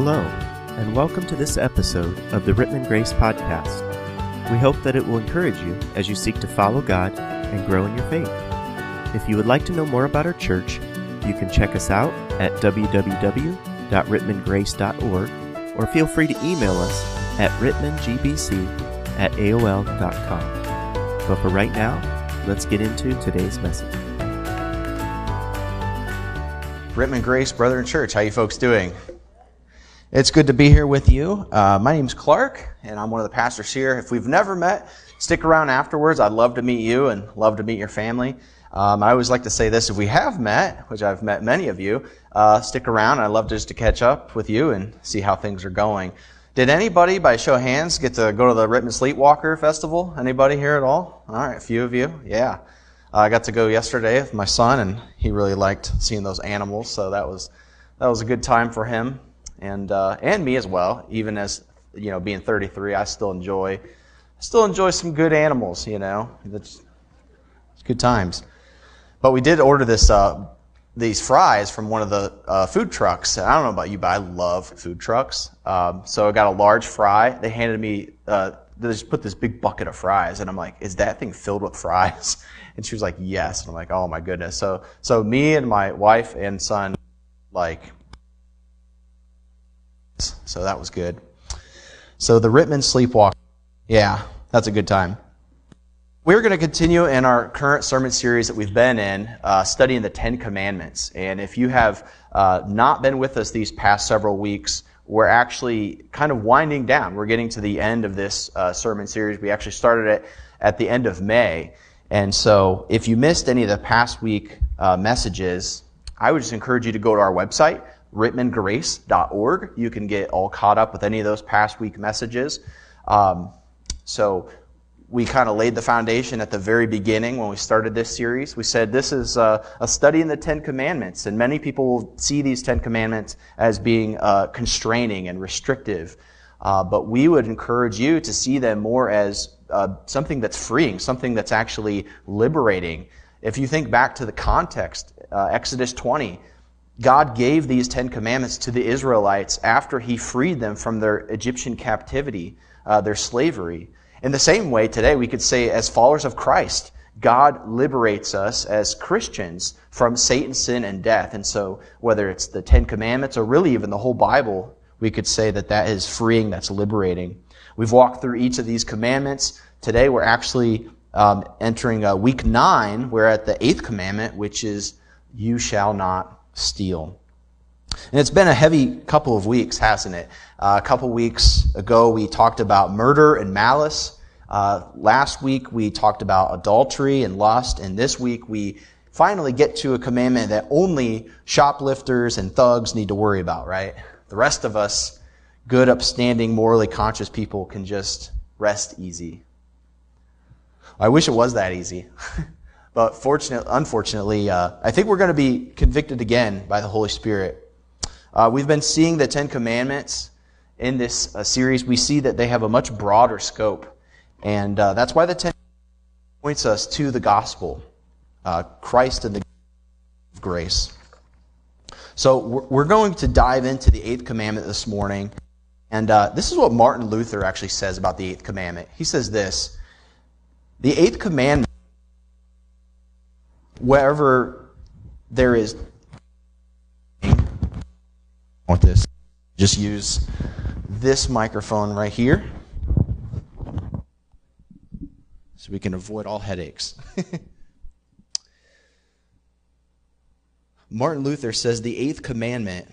Hello, and welcome to this episode of the Rittman Grace Podcast. We hope that it will encourage you as you seek to follow God and grow in your faith. If you would like to know more about our church, you can check us out at www.rittmangrace.org or feel free to email us at rittmangbc at aol.com. But for right now, let's get into today's message. Rittman Grace brother Brethren Church, how you folks doing? It's good to be here with you. Uh, my name's Clark, and I'm one of the pastors here. If we've never met, stick around afterwards. I'd love to meet you and love to meet your family. Um, I always like to say this: if we have met, which I've met many of you, uh, stick around. I'd love just to catch up with you and see how things are going. Did anybody, by show of hands, get to go to the Rittman Sleepwalker Festival? Anybody here at all? All right, a few of you. Yeah, uh, I got to go yesterday with my son, and he really liked seeing those animals. So that was that was a good time for him and uh, and me as well. Even as you know, being 33, I still enjoy still enjoy some good animals. You know, it's, good times. But we did order this uh, these fries from one of the uh, food trucks. I don't know about you, but I love food trucks. Um, so I got a large fry. They handed me. Uh, they just put this big bucket of fries, and I'm like, "Is that thing filled with fries?" And she was like, "Yes." And I'm like, "Oh my goodness!" So, so me and my wife and son, like, so that was good. So the Rittman Sleepwalk, yeah, that's a good time. We're going to continue in our current sermon series that we've been in, uh, studying the Ten Commandments. And if you have uh, not been with us these past several weeks, we're actually kind of winding down. We're getting to the end of this uh, sermon series. We actually started it at the end of May. And so if you missed any of the past week uh, messages, I would just encourage you to go to our website, rittmangrace.org. You can get all caught up with any of those past week messages. Um, so we kind of laid the foundation at the very beginning when we started this series. We said this is a, a study in the Ten Commandments, and many people will see these Ten Commandments as being uh, constraining and restrictive. Uh, but we would encourage you to see them more as uh, something that's freeing, something that's actually liberating. If you think back to the context, uh, Exodus 20, God gave these Ten Commandments to the Israelites after He freed them from their Egyptian captivity, uh, their slavery. In the same way, today we could say, as followers of Christ, God liberates us as Christians from Satan, sin, and death. And so, whether it's the Ten Commandments or really even the whole Bible, we could say that that is freeing, that's liberating. We've walked through each of these commandments. Today we're actually um, entering uh, week nine. We're at the eighth commandment, which is, you shall not steal. And it's been a heavy couple of weeks, hasn't it? Uh, a couple weeks ago, we talked about murder and malice. Uh, last week, we talked about adultery and lust. And this week, we finally get to a commandment that only shoplifters and thugs need to worry about, right? The rest of us, good, upstanding, morally conscious people, can just rest easy. I wish it was that easy. But fortunately, unfortunately, uh, I think we're going to be convicted again by the Holy Spirit. Uh, we've been seeing the Ten Commandments in this uh, series. We see that they have a much broader scope. And uh, that's why the Ten points us to the gospel, uh, Christ and the grace. So we're going to dive into the eighth commandment this morning. And uh, this is what Martin Luther actually says about the eighth commandment. He says this The eighth commandment wherever there is want this just use this microphone right here so we can avoid all headaches. Martin luther says the eighth commandment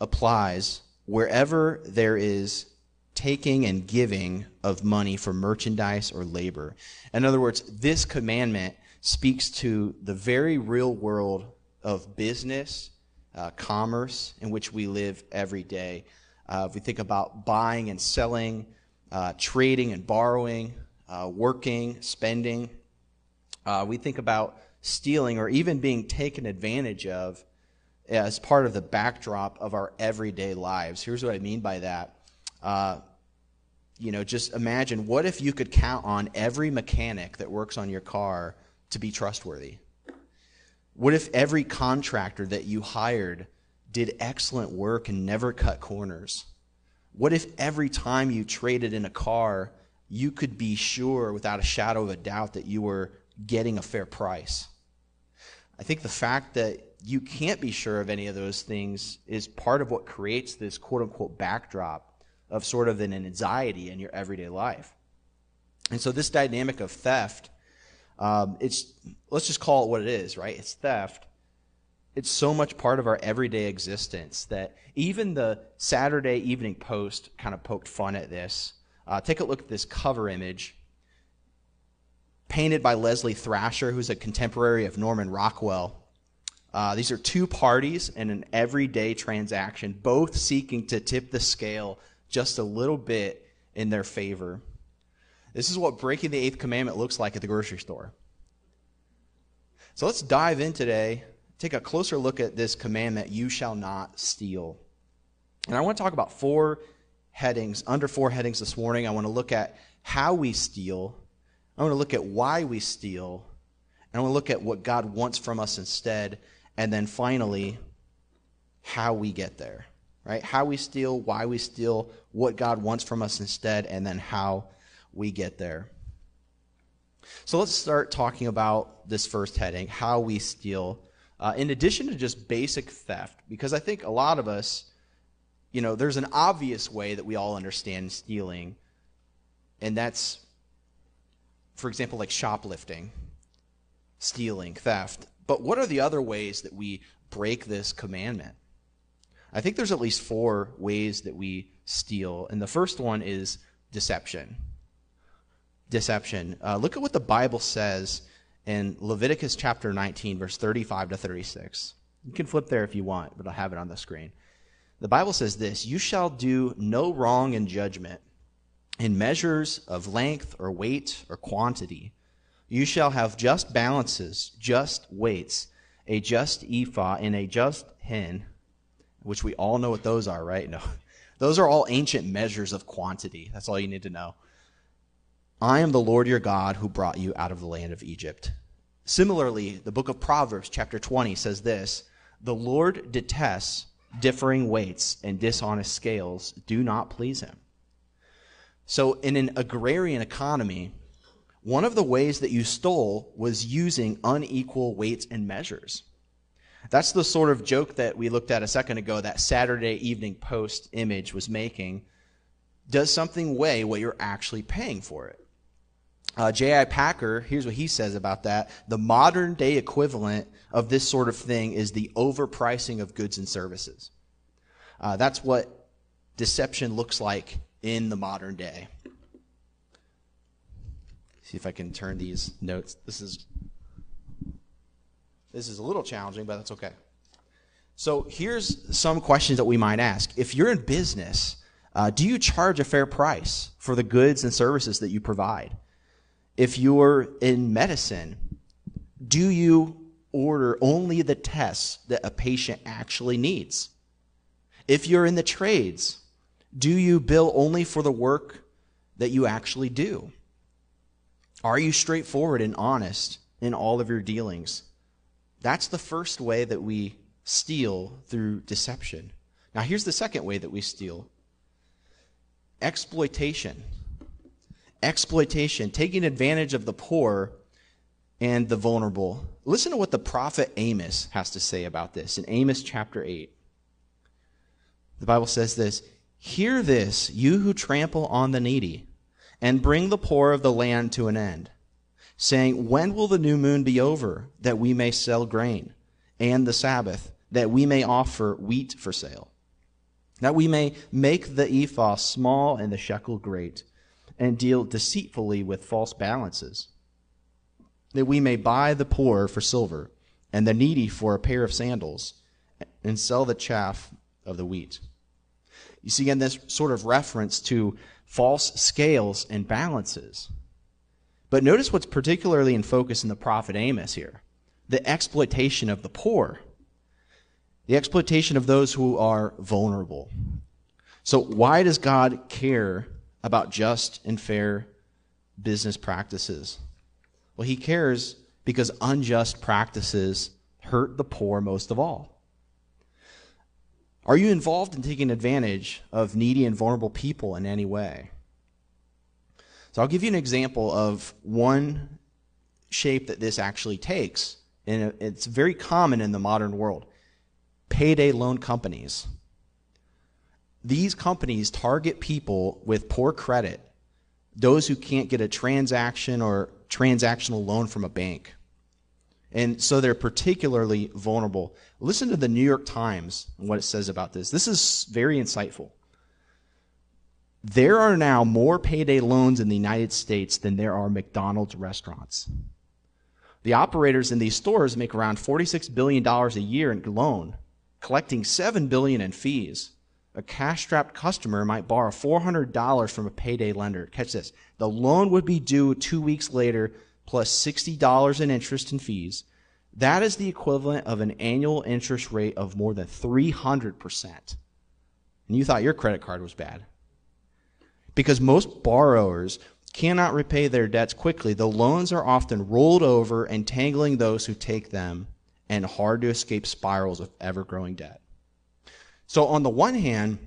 applies wherever there is taking and giving of money for merchandise or labor. In other words this commandment speaks to the very real world of business, uh, commerce, in which we live every day. Uh, if we think about buying and selling, uh, trading and borrowing, uh, working, spending, uh, we think about stealing or even being taken advantage of as part of the backdrop of our everyday lives. Here's what I mean by that. Uh, you know, just imagine what if you could count on every mechanic that works on your car to be trustworthy? What if every contractor that you hired did excellent work and never cut corners? What if every time you traded in a car, you could be sure without a shadow of a doubt that you were getting a fair price? I think the fact that you can't be sure of any of those things is part of what creates this quote unquote backdrop of sort of an anxiety in your everyday life. And so this dynamic of theft, um, it's let's just call it what it is, right? It's theft. It's so much part of our everyday existence that even the Saturday Evening Post kind of poked fun at this. Uh, take a look at this cover image, painted by Leslie Thrasher, who's a contemporary of Norman Rockwell. Uh, these are two parties in an everyday transaction, both seeking to tip the scale just a little bit in their favor. This is what breaking the eighth commandment looks like at the grocery store. So let's dive in today, take a closer look at this commandment you shall not steal. And I want to talk about four headings, under four headings this morning. I want to look at how we steal, I want to look at why we steal, and I want to look at what God wants from us instead, and then finally, how we get there. Right? How we steal, why we steal, what God wants from us instead, and then how we get there. So let's start talking about this first heading how we steal. Uh, in addition to just basic theft, because I think a lot of us, you know, there's an obvious way that we all understand stealing, and that's, for example, like shoplifting, stealing, theft. But what are the other ways that we break this commandment? I think there's at least four ways that we steal, and the first one is deception deception. Uh, look at what the Bible says in Leviticus chapter 19, verse 35 to 36. You can flip there if you want, but I'll have it on the screen. The Bible says this You shall do no wrong in judgment, in measures of length or weight or quantity. You shall have just balances, just weights, a just ephah, and a just hin, which we all know what those are, right? No. Those are all ancient measures of quantity. That's all you need to know. I am the Lord your God who brought you out of the land of Egypt. Similarly, the book of Proverbs, chapter 20, says this The Lord detests differing weights and dishonest scales do not please him. So, in an agrarian economy, one of the ways that you stole was using unequal weights and measures. That's the sort of joke that we looked at a second ago, that Saturday Evening Post image was making. Does something weigh what you're actually paying for it? Uh, J.I. Packer, here's what he says about that. The modern day equivalent of this sort of thing is the overpricing of goods and services. Uh, that's what deception looks like in the modern day. See if I can turn these notes. This is this is a little challenging, but that's okay. So here's some questions that we might ask. If you're in business, uh, do you charge a fair price for the goods and services that you provide? If you're in medicine, do you order only the tests that a patient actually needs? If you're in the trades, do you bill only for the work that you actually do? Are you straightforward and honest in all of your dealings? That's the first way that we steal through deception. Now, here's the second way that we steal exploitation exploitation, taking advantage of the poor and the vulnerable. Listen to what the prophet Amos has to say about this in Amos chapter 8. The Bible says this Hear this, you who trample on the needy, and bring the poor of the land to an end, saying, When will the new moon be over, that we may sell grain, and the Sabbath, that we may offer wheat for sale? That we may make the ephah small and the shekel great and deal deceitfully with false balances, that we may buy the poor for silver and the needy for a pair of sandals, and sell the chaff of the wheat. You see, again, this sort of reference to false scales and balances. But notice what's particularly in focus in the prophet Amos here the exploitation of the poor, the exploitation of those who are vulnerable. So, why does God care about just and fair business practices? Well, he cares because unjust practices hurt the poor most of all. Are you involved in taking advantage of needy and vulnerable people in any way? So I'll give you an example of one shape that this actually takes, and it's very common in the modern world. Payday loan companies. These companies target people with poor credit, those who can't get a transaction or transactional loan from a bank. And so they're particularly vulnerable. Listen to the New York Times and what it says about this. This is very insightful. There are now more payday loans in the United States than there are McDonald's restaurants. The operators in these stores make around $46 billion a year in loan, collecting 7 billion in fees. A cash-strapped customer might borrow $400 from a payday lender. Catch this. The loan would be due two weeks later plus $60 in interest and fees. That is the equivalent of an annual interest rate of more than 300%. And you thought your credit card was bad. Because most borrowers cannot repay their debts quickly, the loans are often rolled over, entangling those who take them, and hard to escape spirals of ever growing debt. So, on the one hand,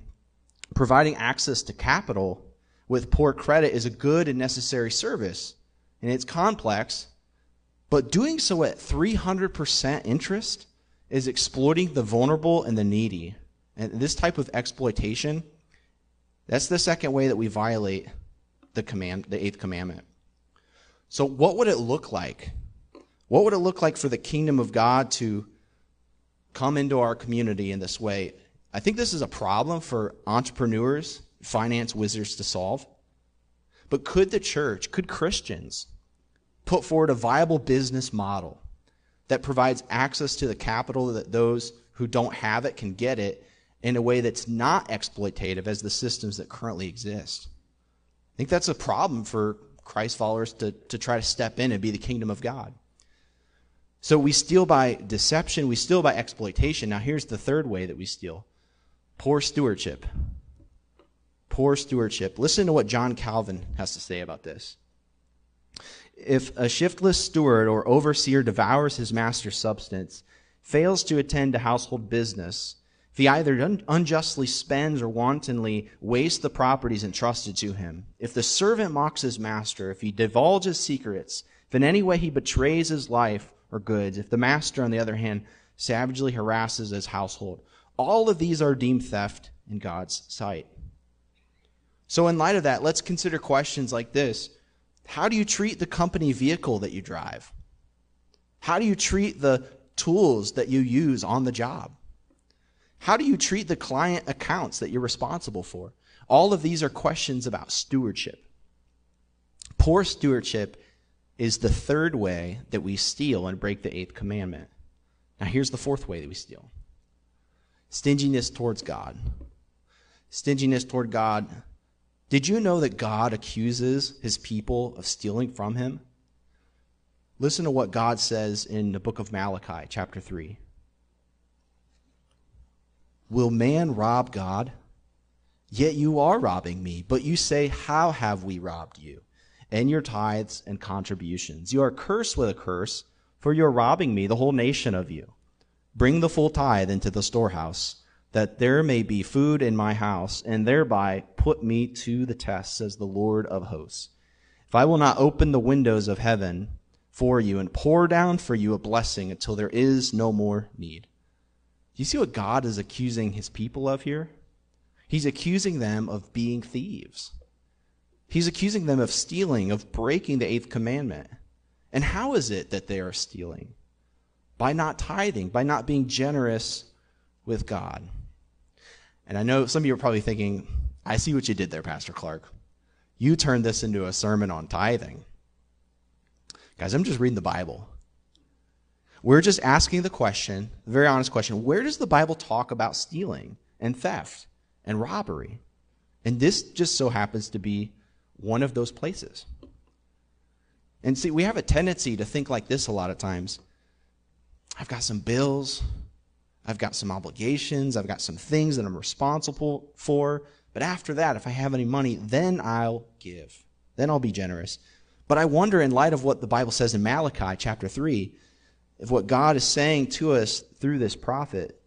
providing access to capital with poor credit is a good and necessary service and it's complex, but doing so at 300% interest is exploiting the vulnerable and the needy. And this type of exploitation, that's the second way that we violate the command, the eighth commandment. So what would it look like? What would it look like for the kingdom of God to come into our community in this way? I think this is a problem for entrepreneurs, finance wizards to solve. But could the church, could Christians put forward a viable business model that provides access to the capital that those who don't have it can get it in a way that's not exploitative as the systems that currently exist? I think that's a problem for Christ followers to, to try to step in and be the kingdom of God. So we steal by deception, we steal by exploitation. Now, here's the third way that we steal poor stewardship poor stewardship. Listen to what John Calvin has to say about this. If a shiftless steward or overseer devours his master's substance, fails to attend to household business, if he either un- unjustly spends or wantonly wastes the properties entrusted to him, if the servant mocks his master, if he divulges secrets, if in any way he betrays his life or goods, if the master, on the other hand, savagely harasses his household, all of these are deemed theft in God's sight. So, in light of that, let's consider questions like this How do you treat the company vehicle that you drive? How do you treat the tools that you use on the job? How do you treat the client accounts that you're responsible for? All of these are questions about stewardship. Poor stewardship is the third way that we steal and break the eighth commandment. Now, here's the fourth way that we steal stinginess towards God. Stinginess toward God did you know that God accuses his people of stealing from him? Listen to what God says in the book of Malachi, chapter 3. Will man rob God? Yet you are robbing me. But you say, How have we robbed you? And your tithes and contributions. You are cursed with a curse, for you are robbing me, the whole nation of you. Bring the full tithe into the storehouse that there may be food in my house, and thereby put me to the test, says the Lord of hosts. If I will not open the windows of heaven for you and pour down for you a blessing until there is no more need. Do you see what God is accusing his people of here? He's accusing them of being thieves. He's accusing them of stealing, of breaking the eighth commandment. And how is it that they are stealing? By not tithing, by not being generous with God. And I know some of you are probably thinking, I see what you did there, Pastor Clark. You turned this into a sermon on tithing. Guys, I'm just reading the Bible. We're just asking the question, the very honest question, where does the Bible talk about stealing and theft and robbery? And this just so happens to be one of those places. And see, we have a tendency to think like this a lot of times. I've got some bills. I've got some obligations, I've got some things that I'm responsible for. But after that, if I have any money, then I'll give. Then I'll be generous. But I wonder, in light of what the Bible says in Malachi chapter 3, if what God is saying to us through this prophet,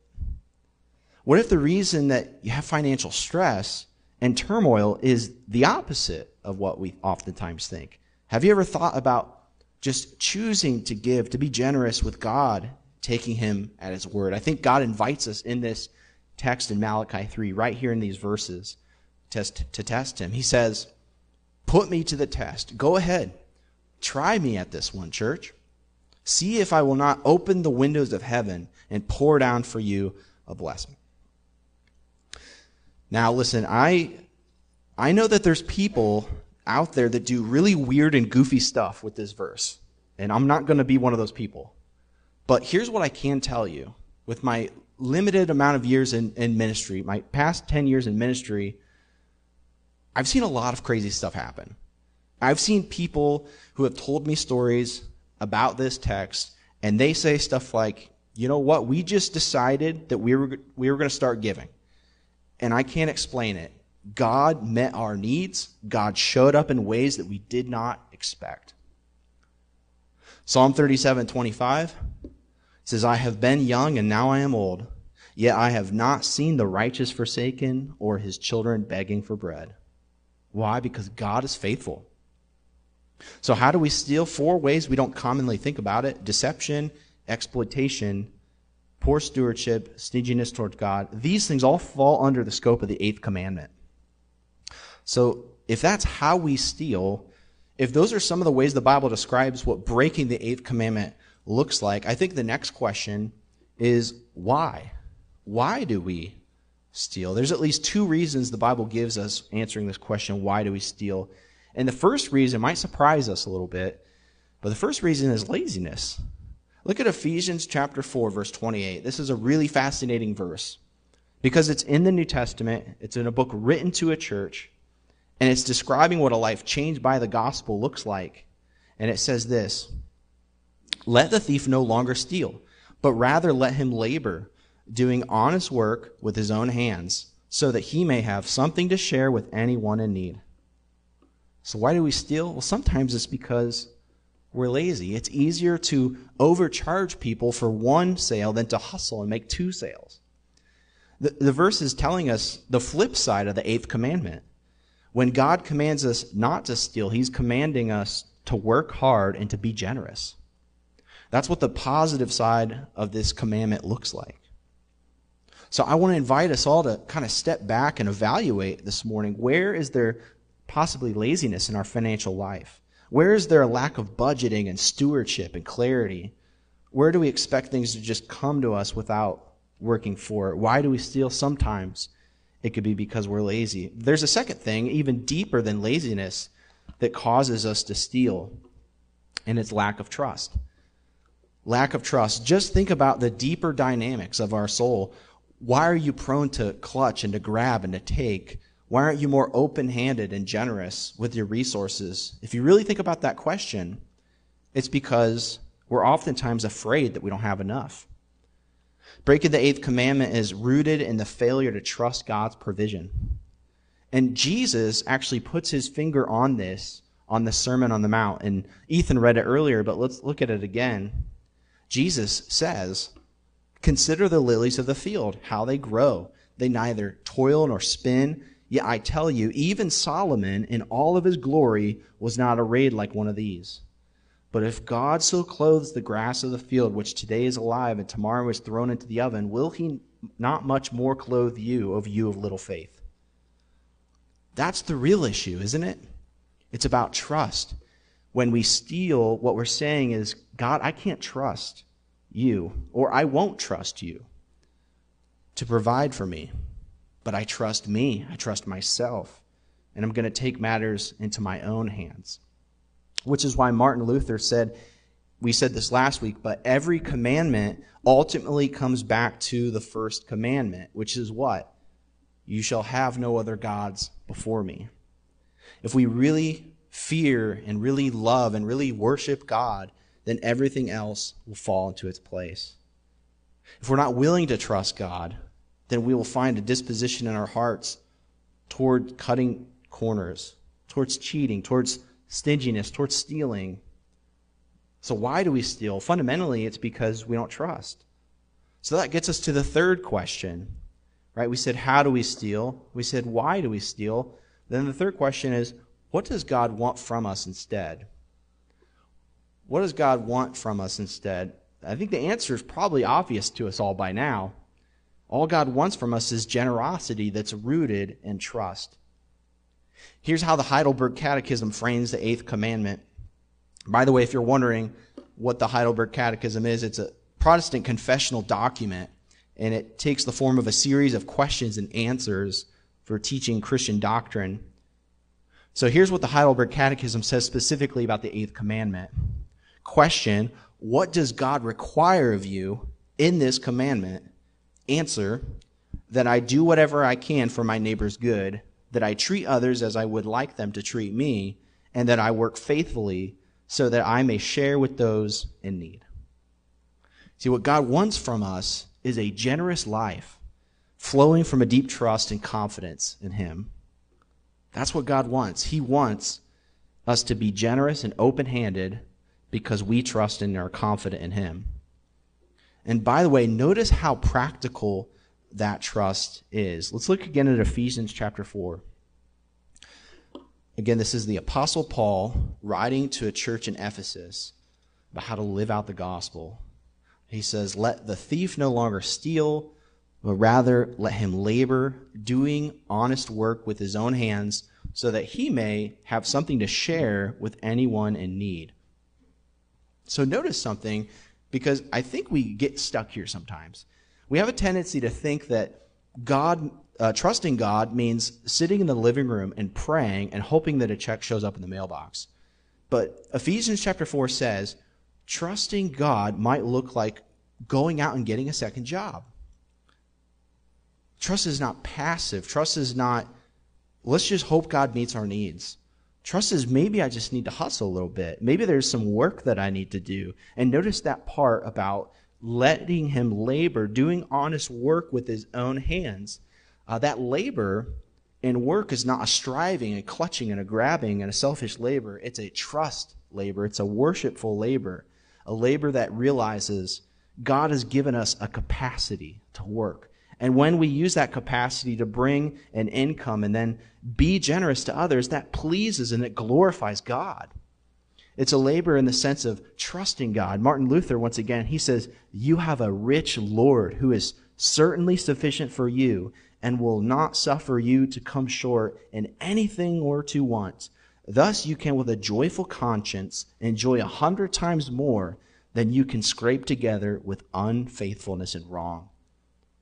What if the reason that you have financial stress and turmoil is the opposite of what we oftentimes think? Have you ever thought about just choosing to give, to be generous with God, taking Him at His word? I think God invites us in this text in Malachi 3, right here in these verses, test, to test Him. He says, Put me to the test. Go ahead. Try me at this one, church. See if I will not open the windows of heaven and pour down for you a blessing. Now, listen, I, I know that there's people out there that do really weird and goofy stuff with this verse, and I'm not going to be one of those people. But here's what I can tell you with my limited amount of years in, in ministry, my past 10 years in ministry, I've seen a lot of crazy stuff happen. I've seen people who have told me stories about this text, and they say stuff like, you know what, we just decided that we were, we were going to start giving. And I can't explain it. God met our needs. God showed up in ways that we did not expect. Psalm 37, 25 says, I have been young and now I am old, yet I have not seen the righteous forsaken or his children begging for bread. Why? Because God is faithful. So, how do we steal? Four ways we don't commonly think about it deception, exploitation, poor stewardship, stinginess toward God. These things all fall under the scope of the eighth commandment. So, if that's how we steal, if those are some of the ways the Bible describes what breaking the eighth commandment looks like, I think the next question is why? Why do we steal? There's at least two reasons the Bible gives us answering this question why do we steal? And the first reason might surprise us a little bit, but the first reason is laziness. Look at Ephesians chapter 4 verse 28. This is a really fascinating verse because it's in the New Testament, it's in a book written to a church, and it's describing what a life changed by the gospel looks like. And it says this, "Let the thief no longer steal, but rather let him labor, doing honest work with his own hands, so that he may have something to share with anyone in need." So, why do we steal? Well, sometimes it's because we're lazy. It's easier to overcharge people for one sale than to hustle and make two sales. The, the verse is telling us the flip side of the eighth commandment. When God commands us not to steal, He's commanding us to work hard and to be generous. That's what the positive side of this commandment looks like. So I want to invite us all to kind of step back and evaluate this morning where is there possibly laziness in our financial life? Where is there a lack of budgeting and stewardship and clarity? Where do we expect things to just come to us without working for it? Why do we steal sometimes? It could be because we're lazy. There's a second thing, even deeper than laziness, that causes us to steal, and it's lack of trust. Lack of trust. Just think about the deeper dynamics of our soul. Why are you prone to clutch and to grab and to take why aren't you more open handed and generous with your resources? If you really think about that question, it's because we're oftentimes afraid that we don't have enough. Breaking the eighth commandment is rooted in the failure to trust God's provision. And Jesus actually puts his finger on this on the Sermon on the Mount. And Ethan read it earlier, but let's look at it again. Jesus says, Consider the lilies of the field, how they grow. They neither toil nor spin. Yet I tell you, even Solomon in all of his glory was not arrayed like one of these. But if God so clothes the grass of the field, which today is alive and tomorrow is thrown into the oven, will he not much more clothe you, of you of little faith? That's the real issue, isn't it? It's about trust. When we steal, what we're saying is, God, I can't trust you, or I won't trust you to provide for me. But I trust me, I trust myself, and I'm going to take matters into my own hands. Which is why Martin Luther said, we said this last week, but every commandment ultimately comes back to the first commandment, which is what? You shall have no other gods before me. If we really fear and really love and really worship God, then everything else will fall into its place. If we're not willing to trust God, then we will find a disposition in our hearts toward cutting corners, towards cheating, towards stinginess, towards stealing. So, why do we steal? Fundamentally, it's because we don't trust. So, that gets us to the third question right? We said, how do we steal? We said, why do we steal? Then the third question is, what does God want from us instead? What does God want from us instead? I think the answer is probably obvious to us all by now. All God wants from us is generosity that's rooted in trust. Here's how the Heidelberg Catechism frames the eighth commandment. By the way, if you're wondering what the Heidelberg Catechism is, it's a Protestant confessional document, and it takes the form of a series of questions and answers for teaching Christian doctrine. So here's what the Heidelberg Catechism says specifically about the eighth commandment. Question What does God require of you in this commandment? Answer That I do whatever I can for my neighbor's good, that I treat others as I would like them to treat me, and that I work faithfully so that I may share with those in need. See, what God wants from us is a generous life flowing from a deep trust and confidence in Him. That's what God wants. He wants us to be generous and open handed because we trust and are confident in Him. And by the way, notice how practical that trust is. Let's look again at Ephesians chapter 4. Again, this is the Apostle Paul writing to a church in Ephesus about how to live out the gospel. He says, Let the thief no longer steal, but rather let him labor, doing honest work with his own hands, so that he may have something to share with anyone in need. So notice something, because I think we get stuck here sometimes. We have a tendency to think that God, uh, trusting God, means sitting in the living room and praying and hoping that a check shows up in the mailbox. But Ephesians chapter 4 says, trusting God might look like going out and getting a second job. Trust is not passive. Trust is not, let's just hope God meets our needs. Trust is maybe I just need to hustle a little bit. Maybe there's some work that I need to do. And notice that part about letting him labor, doing honest work with his own hands. Uh, that labor and work is not a striving, a clutching, and a grabbing, and a selfish labor. It's a trust labor. It's a worshipful labor, a labor that realizes God has given us a capacity to work. And when we use that capacity to bring an income and then be generous to others, that pleases and it glorifies God. It's a labor in the sense of trusting God. Martin Luther, once again, he says, You have a rich Lord who is certainly sufficient for you and will not suffer you to come short in anything or to want. Thus you can, with a joyful conscience, enjoy a hundred times more than you can scrape together with unfaithfulness and wrong.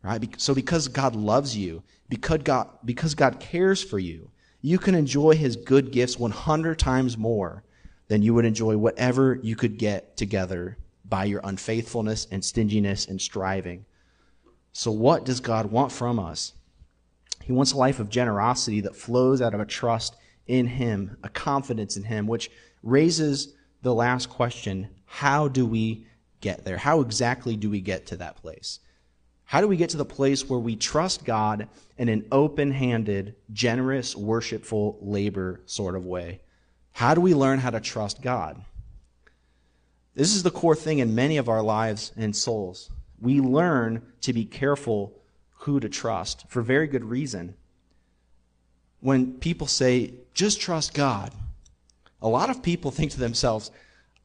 Right? So because God loves you, because God, because God cares for you, you can enjoy his good gifts 100 times more than you would enjoy whatever you could get together by your unfaithfulness and stinginess and striving. So what does God want from us? He wants a life of generosity that flows out of a trust in him, a confidence in him, which raises the last question, how do we get there? How exactly do we get to that place? How do we get to the place where we trust God in an open handed, generous, worshipful labor sort of way? How do we learn how to trust God? This is the core thing in many of our lives and souls. We learn to be careful who to trust for very good reason. When people say, just trust God, a lot of people think to themselves,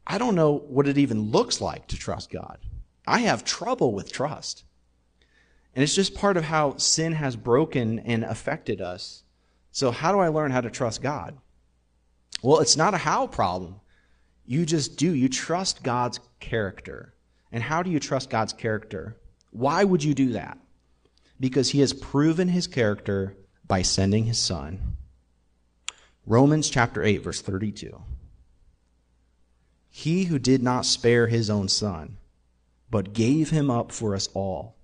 I don't know what it even looks like to trust God. I have trouble with trust. And it's just part of how sin has broken and affected us. So, how do I learn how to trust God? Well, it's not a how problem. You just do. You trust God's character. And how do you trust God's character? Why would you do that? Because he has proven his character by sending his son. Romans chapter 8, verse 32. He who did not spare his own son, but gave him up for us all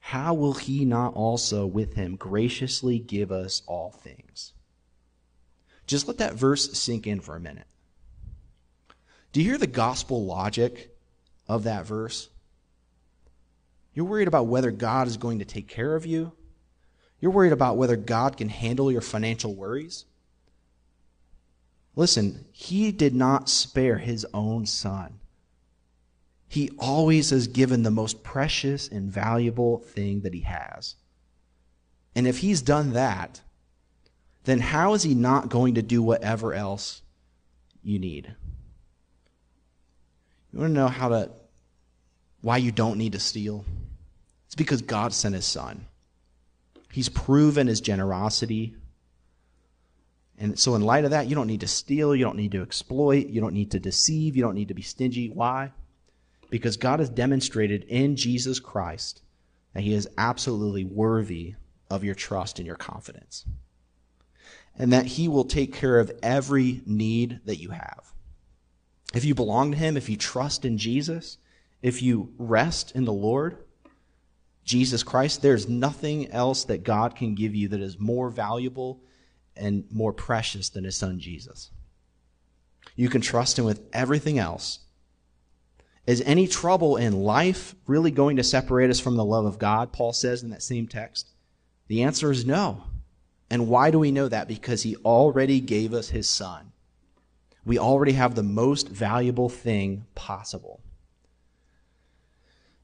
how will he not also with him graciously give us all things? Just let that verse sink in for a minute. Do you hear the gospel logic of that verse? You're worried about whether God is going to take care of you. You're worried about whether God can handle your financial worries. Listen, he did not spare his own son. He always has given the most precious and valuable thing that he has. And if he's done that, then how is he not going to do whatever else you need? You want to know how to why you don't need to steal? It's because God sent his son. He's proven his generosity. And so, in light of that, you don't need to steal, you don't need to exploit, you don't need to deceive, you don't need to be stingy. Why? Because God has demonstrated in Jesus Christ that he is absolutely worthy of your trust and your confidence. And that he will take care of every need that you have. If you belong to him, if you trust in Jesus, if you rest in the Lord, Jesus Christ, there's nothing else that God can give you that is more valuable and more precious than his son Jesus. You can trust him with everything else. Is any trouble in life really going to separate us from the love of God? Paul says in that same text. The answer is no. And why do we know that? Because he already gave us his son. We already have the most valuable thing possible.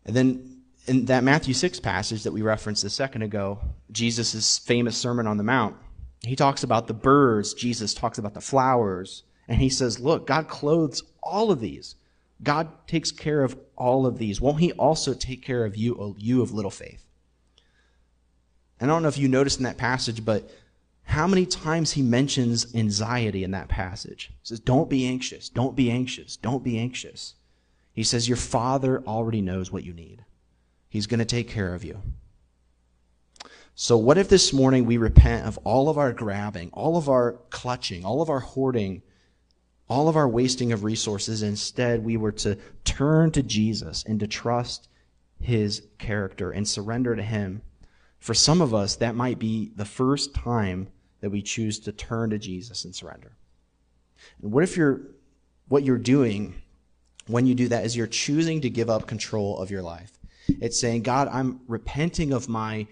And then in that Matthew 6 passage that we referenced a second ago, Jesus' famous Sermon on the Mount, he talks about the birds, Jesus talks about the flowers, and he says, Look, God clothes all of these. God takes care of all of these. Won't he also take care of you, O you of little faith? And I don't know if you noticed in that passage, but how many times he mentions anxiety in that passage? He says, Don't be anxious, don't be anxious, don't be anxious. He says, Your Father already knows what you need. He's going to take care of you. So, what if this morning we repent of all of our grabbing, all of our clutching, all of our hoarding, all of our wasting of resources? Instead, we were to turn to Jesus and to trust his character and surrender to him. For some of us, that might be the first time that we choose to turn to Jesus and surrender. And what if you're, what you're doing when you do that is you're choosing to give up control of your life? It's saying, God, I'm repenting of my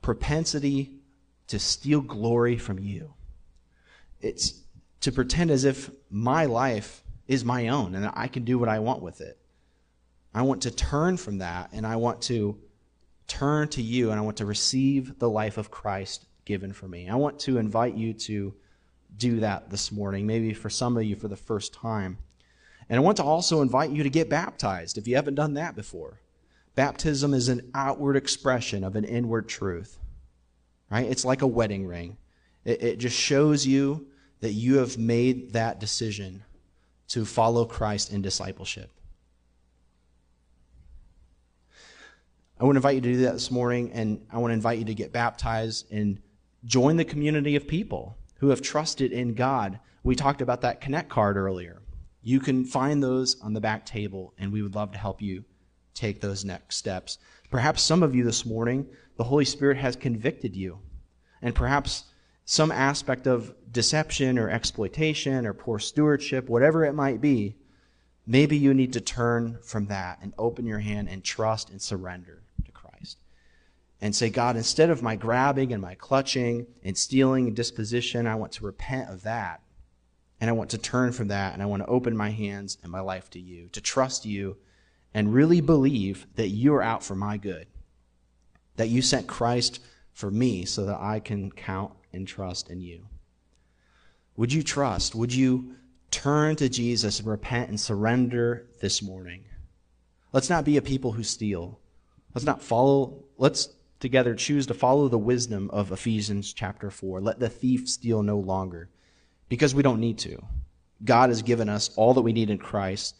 propensity to steal glory from you. It's to pretend as if my life is my own and I can do what I want with it. I want to turn from that and I want to turn to you and I want to receive the life of Christ given for me. I want to invite you to do that this morning, maybe for some of you for the first time. And I want to also invite you to get baptized if you haven't done that before. Baptism is an outward expression of an inward truth, right? It's like a wedding ring. It, it just shows you that you have made that decision to follow Christ in discipleship. I want to invite you to do that this morning, and I want to invite you to get baptized and join the community of people who have trusted in God. We talked about that Connect card earlier. You can find those on the back table, and we would love to help you take those next steps. Perhaps some of you this morning, the Holy Spirit has convicted you. And perhaps some aspect of deception or exploitation or poor stewardship, whatever it might be, maybe you need to turn from that and open your hand and trust and surrender. And say, God, instead of my grabbing and my clutching and stealing and disposition, I want to repent of that. And I want to turn from that and I want to open my hands and my life to you, to trust you and really believe that you're out for my good, that you sent Christ for me so that I can count and trust in you. Would you trust? Would you turn to Jesus and repent and surrender this morning? Let's not be a people who steal. Let's not follow, let's together choose to follow the wisdom of Ephesians chapter 4. Let the thief steal no longer because we don't need to. God has given us all that we need in Christ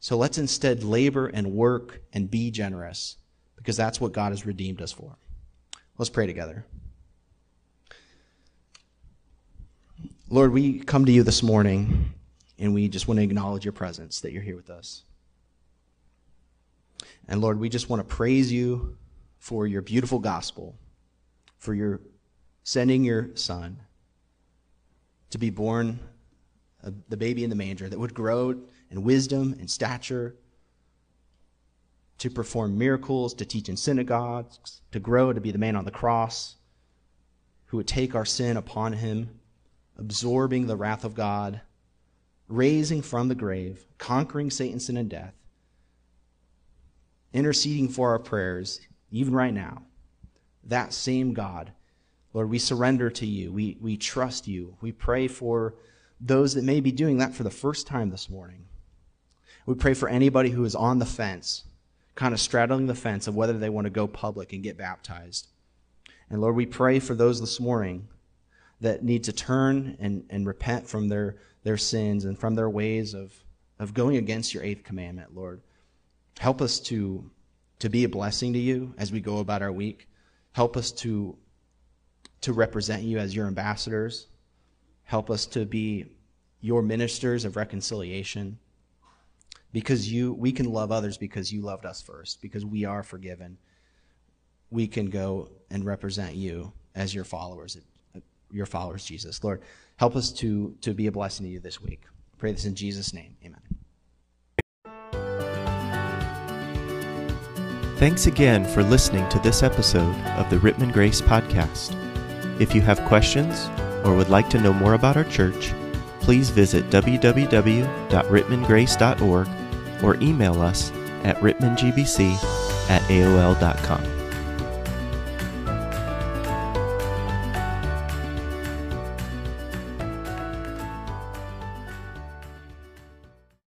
so let's instead labor and work and be generous because that's what God has redeemed us for. Let's pray together. Lord, we come to you this morning and we just want to acknowledge your presence, that you're here with us. And Lord, we just want to praise you for your beautiful gospel, for your sending your son to be born, uh, the baby in the manger, that would grow in wisdom and stature, to perform miracles, to teach in synagogues, to grow to be the man on the cross who would take our sin upon him, absorbing the wrath of God, raising from the grave, conquering Satan's sin and death, interceding for our prayers, even right now. that same God. Lord, we surrender to you. We, we trust you. We pray for those that may be doing that for the first time this morning. We pray for anybody who is on the fence, kind of straddling the fence of whether they want to go public and get baptized. And Lord, we pray for those this morning that need to turn and, and repent from their, their sins and from their ways of, of going against your eighth commandment, Lord. Help us to, to be a blessing to you as we go about our week. Help us to, to represent you as your ambassadors. Help us to be your ministers of reconciliation. Because you, we can love others because you loved us first, because we are forgiven. We can go and represent you as your followers your followers, Jesus. Lord, help us to, to be a blessing to you this week. pray this in Jesus' name. Amen. Thanks again for listening to this episode of the Rittman Grace Podcast. If you have questions or would like to know more about our church, please visit www.rittmangrace.org or email us at rittmangbc at aol.com.